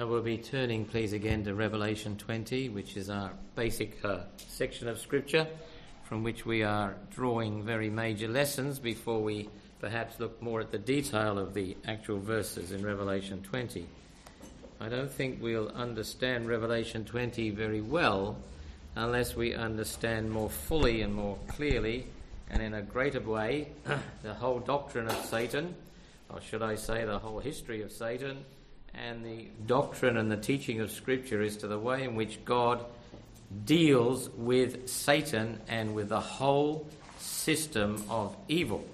We'll be turning, please, again to Revelation 20, which is our basic uh, section of Scripture from which we are drawing very major lessons before we perhaps look more at the detail of the actual verses in Revelation 20. I don't think we'll understand Revelation 20 very well unless we understand more fully and more clearly and in a greater way the whole doctrine of Satan, or should I say the whole history of Satan and the doctrine and the teaching of Scripture as to the way in which God deals with Satan and with the whole system of evil.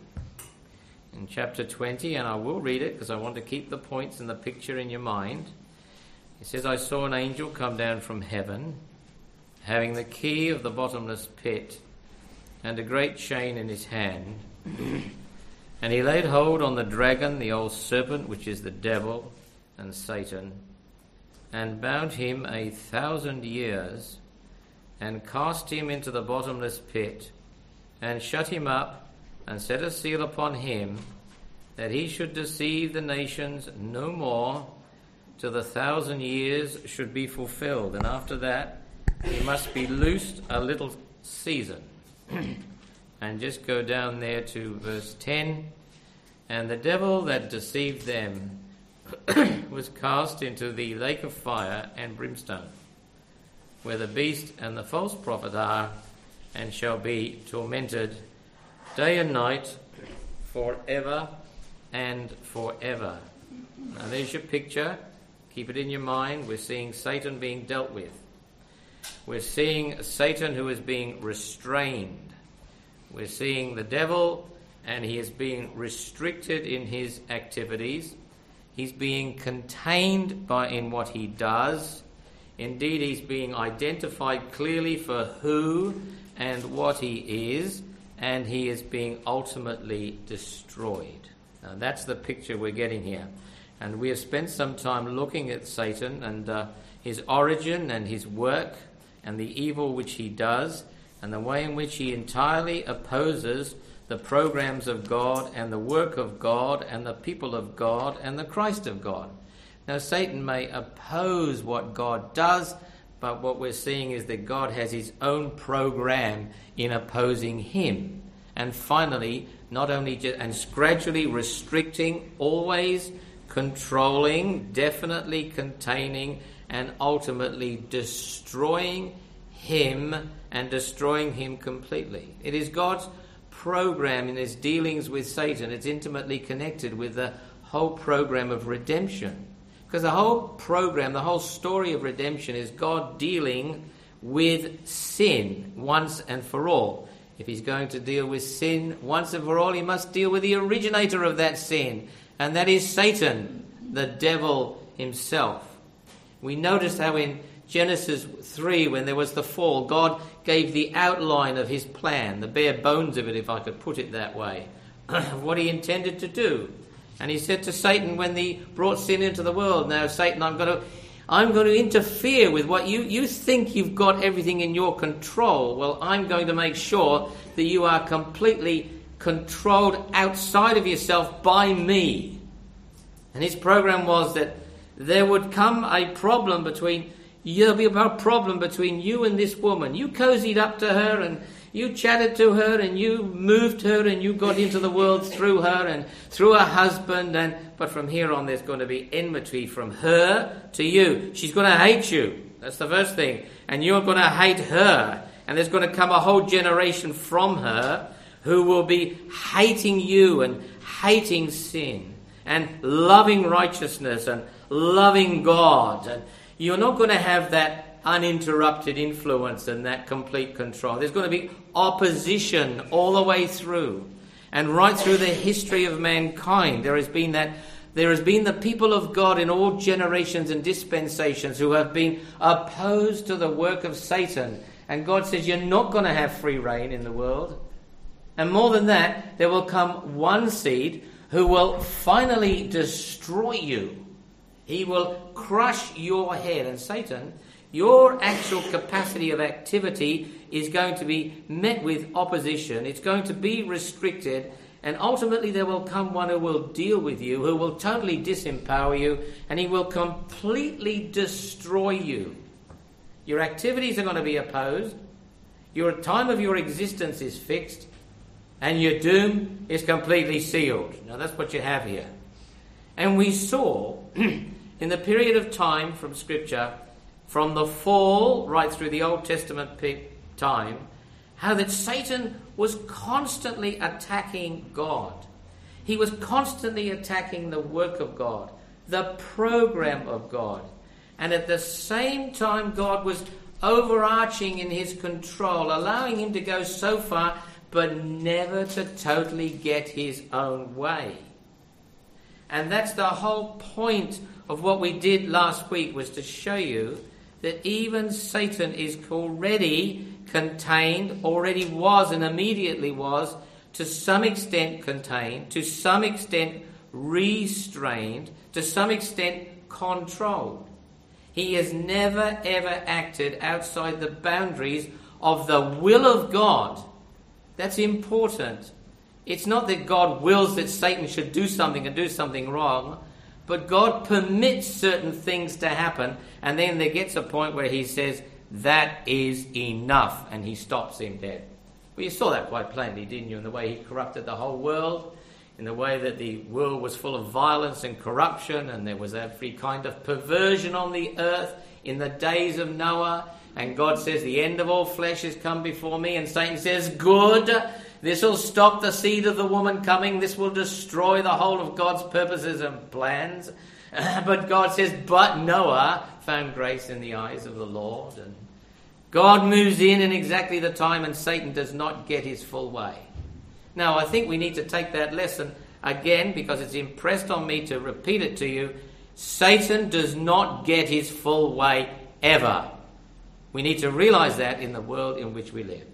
In chapter 20, and I will read it because I want to keep the points and the picture in your mind. It says, I saw an angel come down from heaven, having the key of the bottomless pit and a great chain in his hand. and he laid hold on the dragon, the old serpent, which is the devil and Satan, and bound him a thousand years, and cast him into the bottomless pit, and shut him up, and set a seal upon him, that he should deceive the nations no more till the thousand years should be fulfilled. And after that, he must be loosed a little season. and just go down there to verse 10. And the devil that deceived them was cast into the lake of fire and brimstone, where the beast and the false prophet are, and shall be tormented day and night forever and forever. Now, there's your picture. Keep it in your mind. We're seeing Satan being dealt with. We're seeing Satan who is being restrained. We're seeing the devil, and he is being restricted in his activities. He's being contained by in what he does. Indeed, he's being identified clearly for who and what he is, and he is being ultimately destroyed. Now, that's the picture we're getting here. And we have spent some time looking at Satan and uh, his origin and his work and the evil which he does and the way in which he entirely opposes the programs of God and the work of God and the people of God and the Christ of God. Now, Satan may oppose what God does, but what we're seeing is that God has his own program in opposing him. And finally, not only just, and gradually restricting, always controlling, definitely containing, and ultimately destroying him and destroying him completely. It is God's program in his dealings with Satan, it's intimately connected with the whole program of redemption. Because the whole program, the whole story of redemption is God dealing with sin once and for all. If he's going to deal with sin once and for all, he must deal with the originator of that sin, and that is Satan, the devil himself. We notice how in Genesis 3, when there was the fall, God gave the outline of his plan, the bare bones of it, if I could put it that way, of what he intended to do. And he said to Satan when he brought sin into the world, Now, Satan, I'm going to. I'm going to interfere with what you, you think you've got everything in your control. Well, I'm going to make sure that you are completely controlled outside of yourself by me. And his program was that there would come a problem between There'll be a problem between you and this woman. You cozied up to her and you chatted to her and you moved her and you got into the world through her and through her husband and but from here on there's going to be enmity from her to you. She's going to hate you. That's the first thing. And you're going to hate her. And there's going to come a whole generation from her who will be hating you and hating sin and loving righteousness and loving God and you're not going to have that uninterrupted influence and that complete control. There's going to be opposition all the way through. And right through the history of mankind, there has been that there has been the people of God in all generations and dispensations who have been opposed to the work of Satan. And God says, You're not going to have free reign in the world. And more than that, there will come one seed who will finally destroy you he will crush your head. And Satan, your actual capacity of activity is going to be met with opposition. It's going to be restricted. And ultimately, there will come one who will deal with you, who will totally disempower you, and he will completely destroy you. Your activities are going to be opposed, your time of your existence is fixed, and your doom is completely sealed. Now, that's what you have here. And we saw in the period of time from Scripture, from the fall right through the Old Testament time, how that Satan was constantly attacking God. He was constantly attacking the work of God, the program of God. And at the same time, God was overarching in his control, allowing him to go so far, but never to totally get his own way. And that's the whole point of what we did last week was to show you that even Satan is already contained, already was and immediately was to some extent contained, to some extent restrained, to some extent controlled. He has never ever acted outside the boundaries of the will of God. That's important. It's not that God wills that Satan should do something and do something wrong, but God permits certain things to happen, and then there gets a point where He says, That is enough, and He stops him dead. Well, you saw that quite plainly, didn't you, in the way He corrupted the whole world in the way that the world was full of violence and corruption, and there was every kind of perversion on the earth in the days of Noah. And God says, The end of all flesh has come before me. And Satan says, Good. This will stop the seed of the woman coming. This will destroy the whole of God's purposes and plans. but God says, But Noah found grace in the eyes of the Lord. And God moves in in exactly the time, and Satan does not get his full way. Now, I think we need to take that lesson again because it's impressed on me to repeat it to you. Satan does not get his full way ever. We need to realize that in the world in which we live.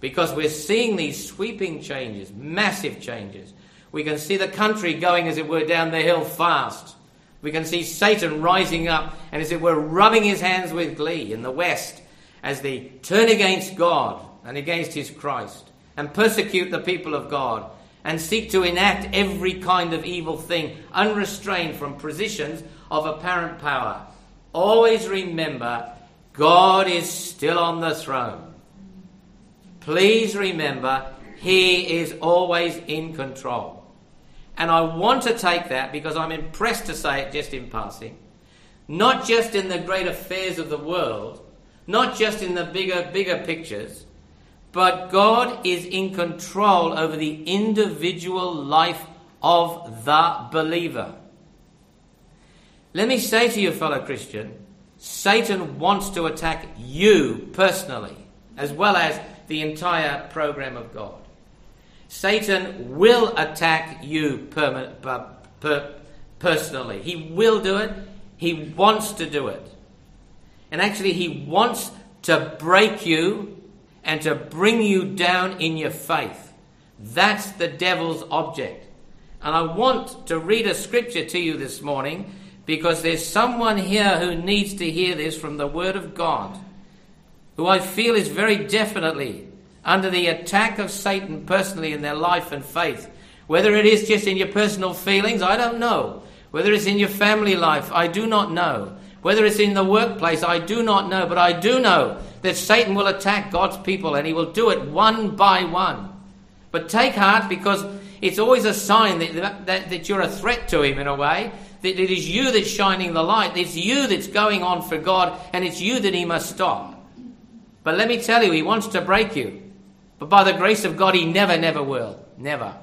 Because we're seeing these sweeping changes, massive changes. We can see the country going, as it were, down the hill fast. We can see Satan rising up and, as it were, rubbing his hands with glee in the West as they turn against God and against his Christ and persecute the people of God and seek to enact every kind of evil thing unrestrained from positions of apparent power. Always remember God is still on the throne. Please remember He is always in control. And I want to take that because I'm impressed to say it just in passing, not just in the great affairs of the world, not just in the bigger, bigger pictures, but God is in control over the individual life of the believer. Let me say to you, fellow Christian, Satan wants to attack you personally, as well as the entire program of God. Satan will attack you per- personally. He will do it. He wants to do it. And actually, he wants to break you and to bring you down in your faith. That's the devil's object. And I want to read a scripture to you this morning because there's someone here who needs to hear this from the Word of God, who I feel is very definitely under the attack of Satan personally in their life and faith. Whether it is just in your personal feelings, I don't know. Whether it's in your family life, I do not know. Whether it's in the workplace, I do not know. But I do know that Satan will attack God's people and he will do it one by one. But take heart because it's always a sign that, that, that you're a threat to him in a way. That it is you that's shining the light. It's you that's going on for God and it's you that he must stop. But let me tell you, he wants to break you. But by the grace of God, he never, never will. Never.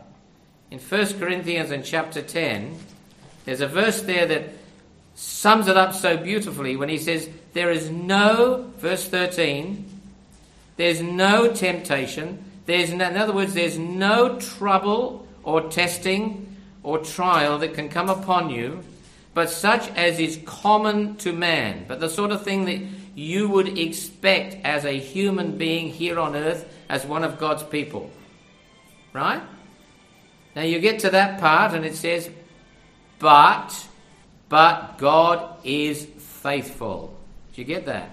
In 1 Corinthians in chapter 10, there's a verse there that sums it up so beautifully when he says, There is no, verse 13, there's no temptation, there's no, in other words, there's no trouble or testing or trial that can come upon you, but such as is common to man, but the sort of thing that you would expect as a human being here on earth, as one of God's people. Right? Now you get to that part and it says, But but God is faithful. Do you get that?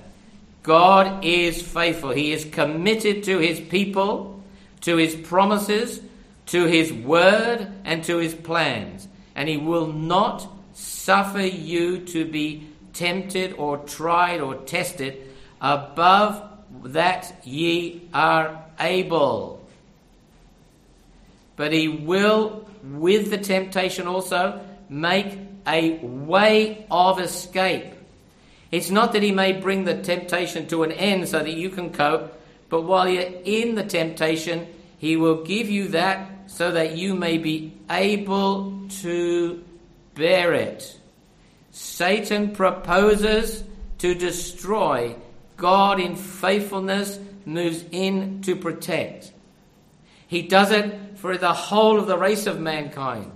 God is faithful. He is committed to his people, to his promises, to his word and to his plans, and he will not suffer you to be tempted or tried or tested above that ye are able. But he will, with the temptation also, make a way of escape. It's not that he may bring the temptation to an end so that you can cope, but while you're in the temptation, he will give you that so that you may be able to bear it. Satan proposes to destroy. God, in faithfulness, moves in to protect. He does it for the whole of the race of mankind.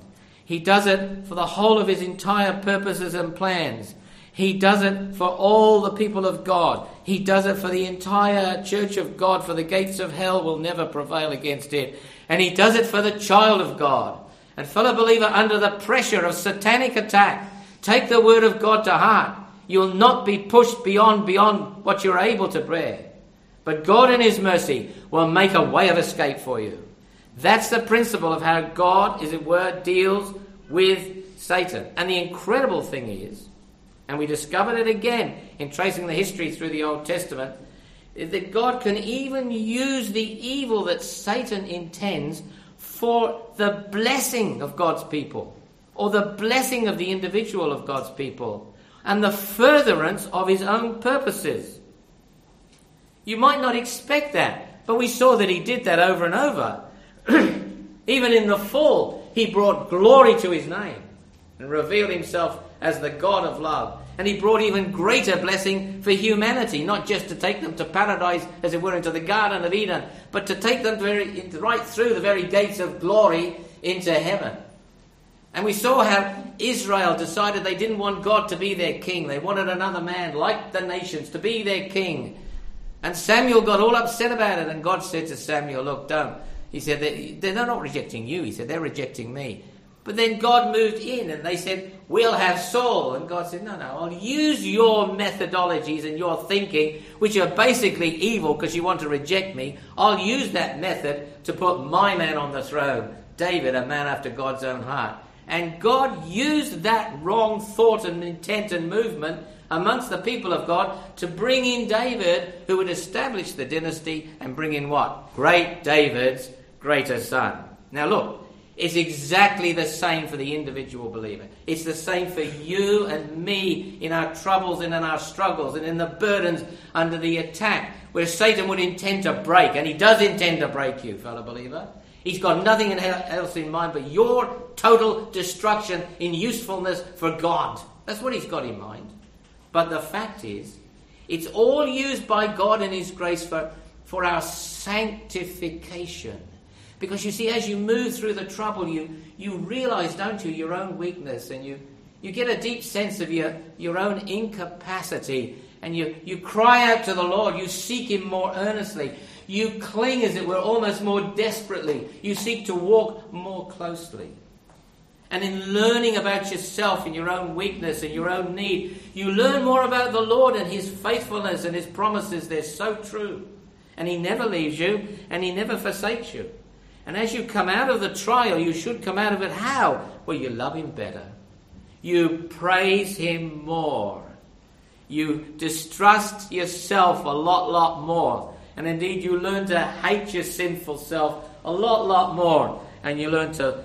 He does it for the whole of his entire purposes and plans. He does it for all the people of God. He does it for the entire church of God, for the gates of hell will never prevail against it. And he does it for the child of God. And fellow believer, under the pressure of satanic attack, take the word of God to heart. You'll not be pushed beyond beyond what you're able to bear. But God in his mercy will make a way of escape for you. That's the principle of how God, as it were, deals with Satan. And the incredible thing is, and we discovered it again in tracing the history through the Old Testament, is that God can even use the evil that Satan intends for the blessing of God's people, or the blessing of the individual of God's people, and the furtherance of his own purposes. You might not expect that, but we saw that he did that over and over. even in the fall, he brought glory to his name and revealed himself as the God of love. And he brought even greater blessing for humanity, not just to take them to paradise, as it were, into the Garden of Eden, but to take them very, right through the very gates of glory into heaven. And we saw how Israel decided they didn't want God to be their king. They wanted another man, like the nations, to be their king. And Samuel got all upset about it, and God said to Samuel, Look, don't. He said, They're not rejecting you. He said, They're rejecting me. But then God moved in and they said, We'll have Saul. And God said, No, no, I'll use your methodologies and your thinking, which are basically evil because you want to reject me. I'll use that method to put my man on the throne, David, a man after God's own heart. And God used that wrong thought and intent and movement amongst the people of God to bring in David, who would establish the dynasty and bring in what? Great David's greater son. Now, look, it's exactly the same for the individual believer. It's the same for you and me in our troubles and in our struggles and in the burdens under the attack where Satan would intend to break, and he does intend to break you, fellow believer. He's got nothing else in mind but your total destruction in usefulness for God. That's what he's got in mind. But the fact is, it's all used by God in His grace for, for our sanctification. Because you see, as you move through the trouble, you, you realize, don't you, your own weakness, and you, you get a deep sense of your, your own incapacity, and you, you cry out to the Lord, you seek Him more earnestly, you cling, as it were, almost more desperately, you seek to walk more closely. And in learning about yourself and your own weakness and your own need, you learn more about the Lord and His faithfulness and His promises. They're so true. And He never leaves you and He never forsakes you. And as you come out of the trial, you should come out of it how? Well, you love Him better. You praise Him more. You distrust yourself a lot, lot more. And indeed, you learn to hate your sinful self a lot, lot more. And you learn to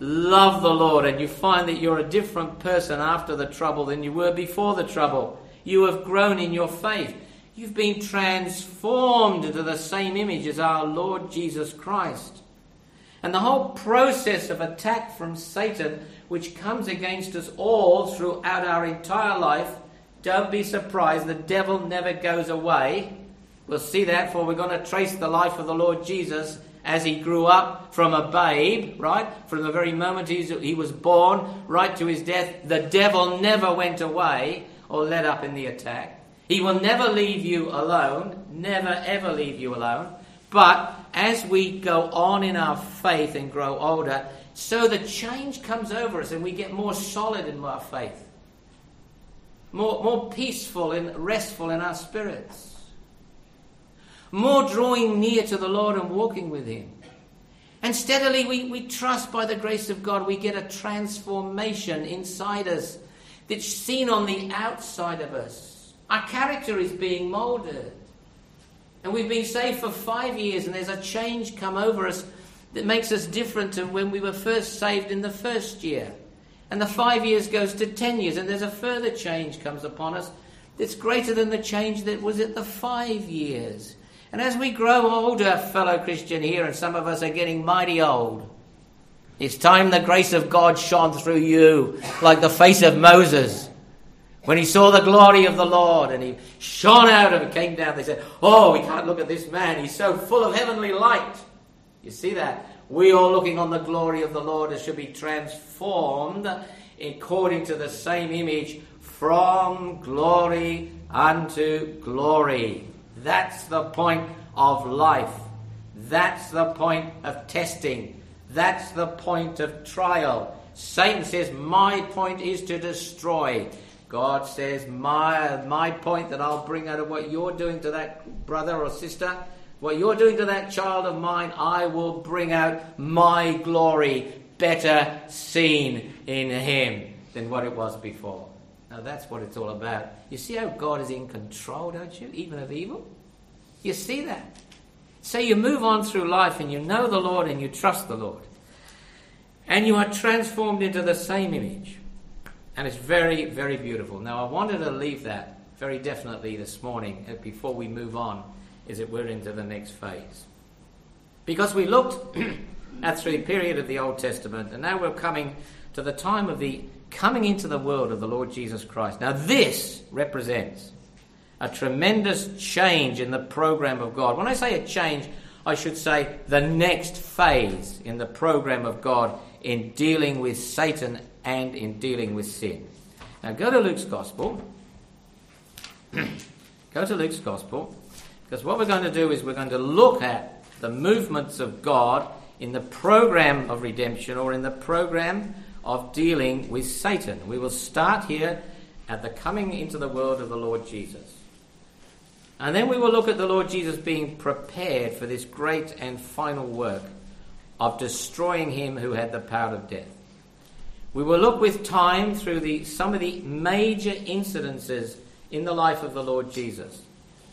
love the Lord. And you find that you're a different person after the trouble than you were before the trouble. You have grown in your faith. You've been transformed into the same image as our Lord Jesus Christ. And the whole process of attack from Satan, which comes against us all throughout our entire life, don't be surprised, the devil never goes away. We'll see that, for we're going to trace the life of the Lord Jesus as he grew up from a babe, right? From the very moment he was born right to his death, the devil never went away or let up in the attack. He will never leave you alone, never ever leave you alone. But as we go on in our faith and grow older, so the change comes over us and we get more solid in our faith, more, more peaceful and restful in our spirits, more drawing near to the Lord and walking with Him. And steadily we, we trust by the grace of God, we get a transformation inside us that's seen on the outside of us. Our character is being molded. And we've been saved for five years, and there's a change come over us that makes us different to when we were first saved in the first year. And the five years goes to ten years, and there's a further change comes upon us that's greater than the change that was at the five years. And as we grow older, fellow Christian here, and some of us are getting mighty old, it's time the grace of God shone through you like the face of Moses. When he saw the glory of the Lord and he shone out and came down, they said, Oh, we can't look at this man. He's so full of heavenly light. You see that? We are looking on the glory of the Lord as should be transformed according to the same image from glory unto glory. That's the point of life. That's the point of testing. That's the point of trial. Satan says, My point is to destroy. God says, My, my point that I'll bring out of what you're doing to that brother or sister, what you're doing to that child of mine, I will bring out my glory better seen in him than what it was before. Now that's what it's all about. You see how God is in control, don't you? Even of evil? You see that? So you move on through life and you know the Lord and you trust the Lord. And you are transformed into the same image. And it's very, very beautiful. Now, I wanted to leave that very definitely this morning uh, before we move on, is that we're into the next phase. Because we looked at through the period of the Old Testament, and now we're coming to the time of the coming into the world of the Lord Jesus Christ. Now, this represents a tremendous change in the program of God. When I say a change, I should say the next phase in the program of God in dealing with Satan and in dealing with sin. Now, go to Luke's Gospel. go to Luke's Gospel, because what we're going to do is we're going to look at the movements of God in the program of redemption or in the program of dealing with Satan. We will start here at the coming into the world of the Lord Jesus. And then we will look at the Lord Jesus being prepared for this great and final work of destroying him who had the power of death. We will look with time through the, some of the major incidences in the life of the Lord Jesus.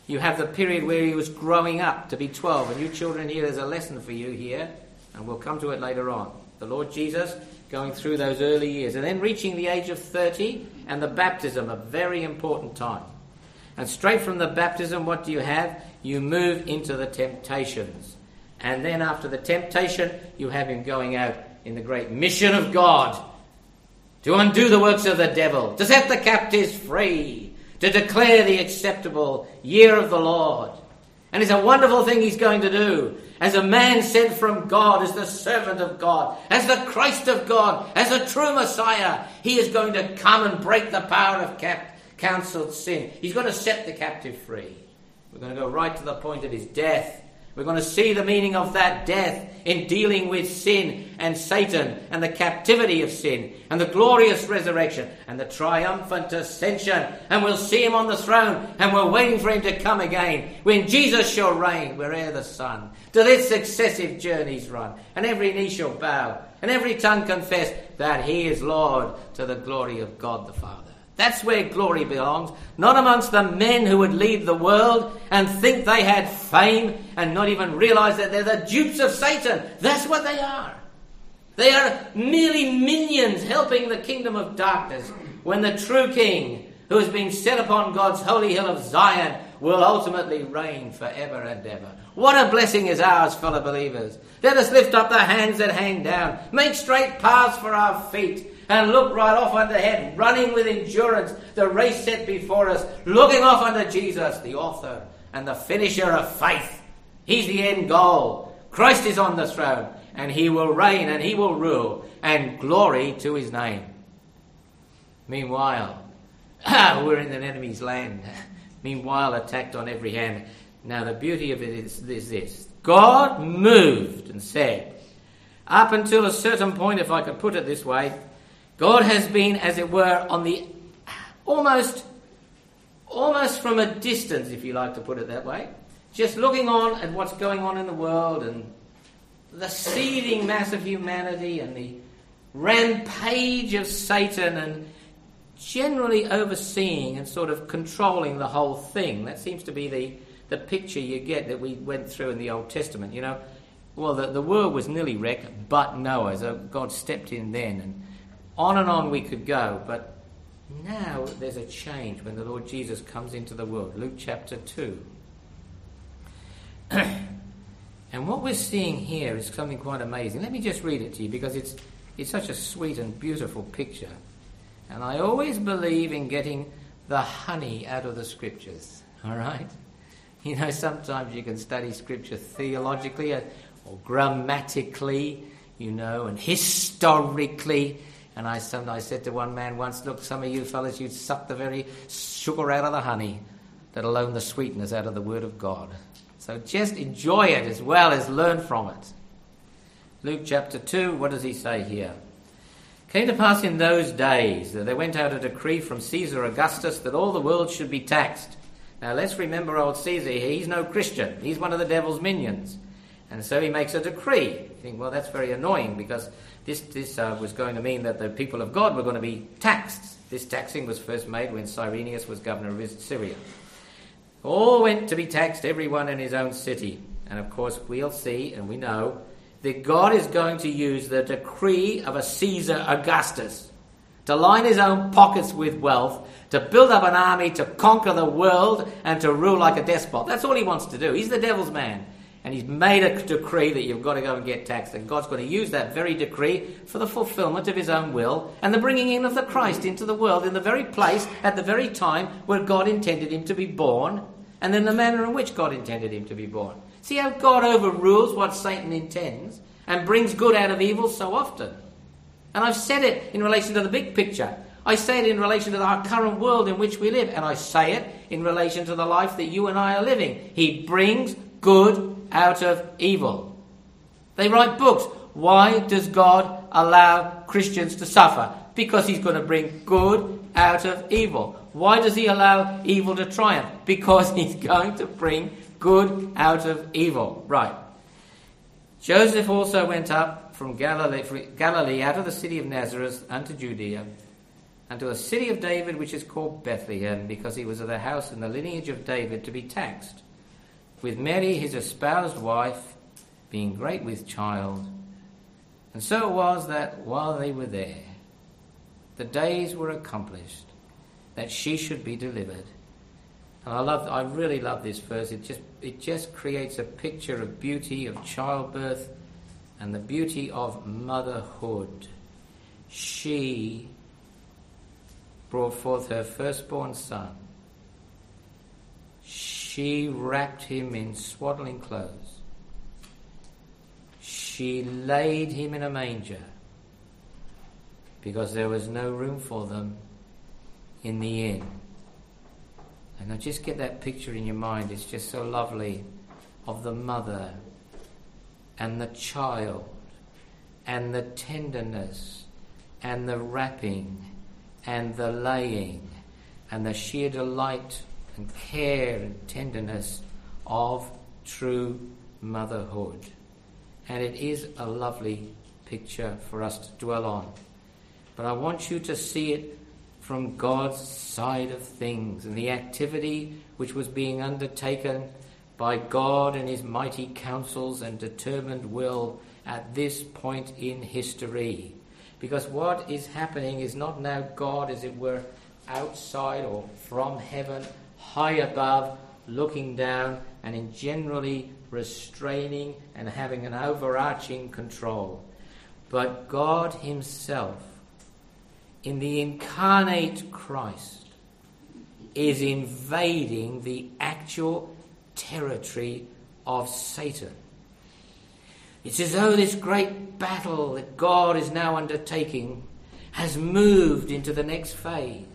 You have the period where he was growing up to be 12, and you children here, there's a lesson for you here, and we'll come to it later on. The Lord Jesus going through those early years, and then reaching the age of 30 and the baptism, a very important time. And straight from the baptism, what do you have? You move into the temptations. And then after the temptation, you have him going out in the great mission of God to undo the works of the devil, to set the captives free, to declare the acceptable year of the Lord. And it's a wonderful thing he's going to do. As a man sent from God, as the servant of God, as the Christ of God, as a true Messiah, he is going to come and break the power of cap- counseled sin. He's going to set the captive free. We're going to go right to the point of his death. We're going to see the meaning of that death in dealing with sin and Satan and the captivity of sin and the glorious resurrection and the triumphant ascension. And we'll see him on the throne and we're waiting for him to come again when Jesus shall reign where'er the sun. To this successive journeys run and every knee shall bow and every tongue confess that he is Lord to the glory of God the Father. That's where glory belongs, not amongst the men who would lead the world and think they had fame and not even realize that they're the dupes of Satan. That's what they are. They are merely minions helping the kingdom of darkness when the true king, who has been set upon God's holy hill of Zion, will ultimately reign forever and ever. What a blessing is ours, fellow believers. Let us lift up the hands that hang down, make straight paths for our feet and look right off under head, running with endurance the race set before us, looking off under Jesus, the author and the finisher of faith. He's the end goal. Christ is on the throne, and he will reign and he will rule, and glory to his name. Meanwhile, we're in an enemy's land. Meanwhile, attacked on every hand. Now, the beauty of it is, is this God moved and said, up until a certain point, if I could put it this way, God has been, as it were, on the almost, almost from a distance, if you like to put it that way, just looking on at what's going on in the world and the seething mass of humanity and the rampage of Satan and generally overseeing and sort of controlling the whole thing. That seems to be the, the picture you get that we went through in the Old Testament. You know, well, the, the world was nearly wrecked, but Noah. So God stepped in then, and on and on we could go. But now there's a change when the Lord Jesus comes into the world. Luke chapter 2. and what we're seeing here is something quite amazing. Let me just read it to you because it's, it's such a sweet and beautiful picture. And I always believe in getting the honey out of the scriptures. All right? You know, sometimes you can study scripture theologically uh, or grammatically, you know, and historically. And I, some, I said to one man once, Look, some of you fellows, you'd suck the very sugar out of the honey, let alone the sweetness out of the Word of God. So just enjoy it as well as learn from it. Luke chapter 2, what does he say here? Came to pass in those days that there went out a decree from Caesar Augustus that all the world should be taxed. Now let's remember old Caesar, he's no Christian, he's one of the devil's minions. And so he makes a decree. You think, well, that's very annoying because this, this uh, was going to mean that the people of God were going to be taxed. This taxing was first made when Cyrenius was governor of Syria. All went to be taxed, everyone in his own city. And of course, we'll see and we know that God is going to use the decree of a Caesar Augustus to line his own pockets with wealth, to build up an army, to conquer the world, and to rule like a despot. That's all he wants to do. He's the devil's man and he's made a decree that you've got to go and get taxed, and God's going to use that very decree for the fulfillment of his own will and the bringing in of the Christ into the world in the very place at the very time where God intended him to be born and in the manner in which God intended him to be born. See how God overrules what Satan intends and brings good out of evil so often. And I've said it in relation to the big picture. I say it in relation to our current world in which we live, and I say it in relation to the life that you and I are living. He brings good out of evil. They write books. Why does God allow Christians to suffer? Because He's going to bring good out of evil. Why does He allow evil to triumph? Because He's going to bring good out of evil. Right. Joseph also went up from Galilee, Galilee out of the city of Nazareth unto Judea, unto a city of David which is called Bethlehem, because he was of the house and the lineage of David to be taxed with Mary, his espoused wife, being great with child. And so it was that while they were there, the days were accomplished that she should be delivered. And I love, I really love this verse. It just, it just creates a picture of beauty of childbirth and the beauty of motherhood. She brought forth her firstborn son she wrapped him in swaddling clothes. She laid him in a manger because there was no room for them in the inn. And I just get that picture in your mind. It's just so lovely of the mother and the child and the tenderness and the wrapping and the laying and the sheer delight and care and tenderness of true motherhood. And it is a lovely picture for us to dwell on. But I want you to see it from God's side of things and the activity which was being undertaken by God and His mighty counsels and determined will at this point in history. Because what is happening is not now God, as it were, outside or from heaven high above, looking down, and in generally restraining and having an overarching control. But God Himself, in the incarnate Christ, is invading the actual territory of Satan. It's as though this great battle that God is now undertaking has moved into the next phase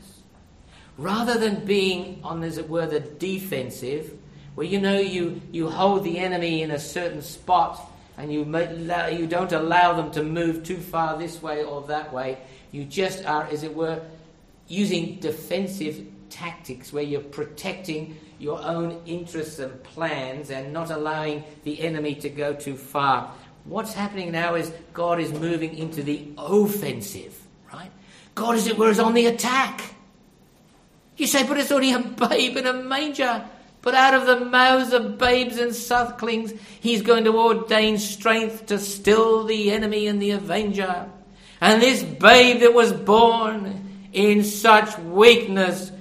rather than being on, as it were, the defensive, where you know you, you hold the enemy in a certain spot and you, you don't allow them to move too far this way or that way. You just are, as it were, using defensive tactics where you're protecting your own interests and plans and not allowing the enemy to go too far. what's happening now is God is moving into the offensive, right? God, as it were, is on the attack. You say, but it's only a babe in a manger. But out of the mouths of babes and sucklings, he's going to ordain strength to still the enemy and the avenger. And this babe that was born in such weakness,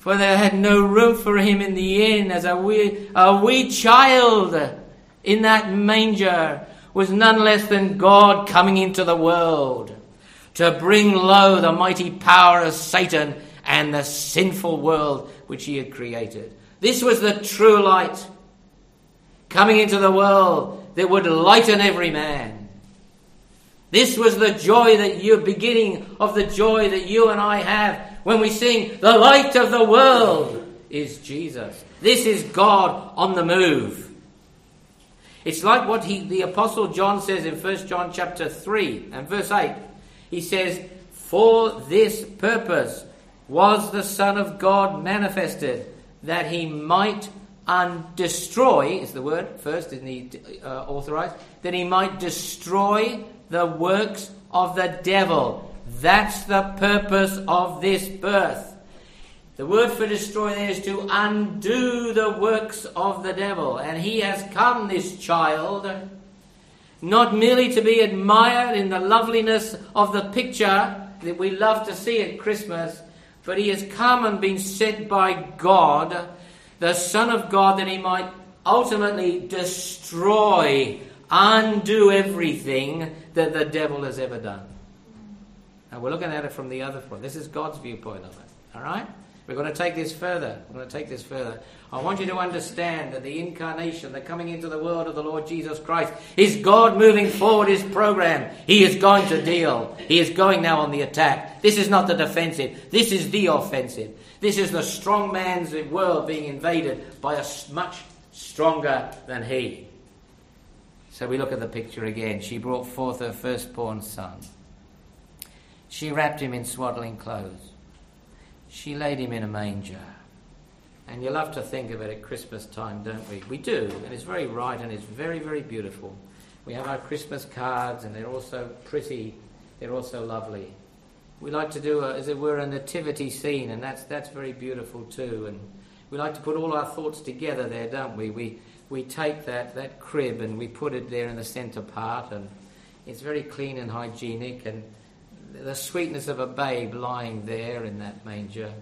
for there had no room for him in the inn, as a wee, a wee child in that manger, was none less than God coming into the world to bring low the mighty power of Satan and the sinful world which he had created. This was the true light coming into the world that would lighten every man. This was the joy that you, beginning of the joy that you and I have when we sing, The light of the world is Jesus. This is God on the move. It's like what he, the Apostle John says in 1 John chapter 3 and verse 8. He says, For this purpose was the Son of God manifested that he might un- destroy, is the word first, isn't he uh, authorized? That he might destroy the works of the devil. That's the purpose of this birth. The word for destroy there is to undo the works of the devil. And he has come, this child, not merely to be admired in the loveliness of the picture that we love to see at Christmas, but he has come and been sent by God, the Son of God, that he might ultimately destroy, undo everything that the devil has ever done. Now we're looking at it from the other point. This is God's viewpoint of it. All right? We're going to take this further. We're going to take this further. I want you to understand that the incarnation, the coming into the world of the Lord Jesus Christ, is God moving forward his program. He is going to deal. He is going now on the attack. This is not the defensive. This is the offensive. This is the strong man's world being invaded by a much stronger than he. So we look at the picture again. She brought forth her firstborn son. She wrapped him in swaddling clothes she laid him in a manger. And you love to think of it at Christmas time, don't we? We do, and it's very right and it's very, very beautiful. We have our Christmas cards, and they're also pretty, they're also lovely. We like to do, a, as it were, a nativity scene, and that's, that's very beautiful too. And we like to put all our thoughts together there, don't we? We, we take that, that crib and we put it there in the centre part, and it's very clean and hygienic, and the sweetness of a babe lying there in that manger.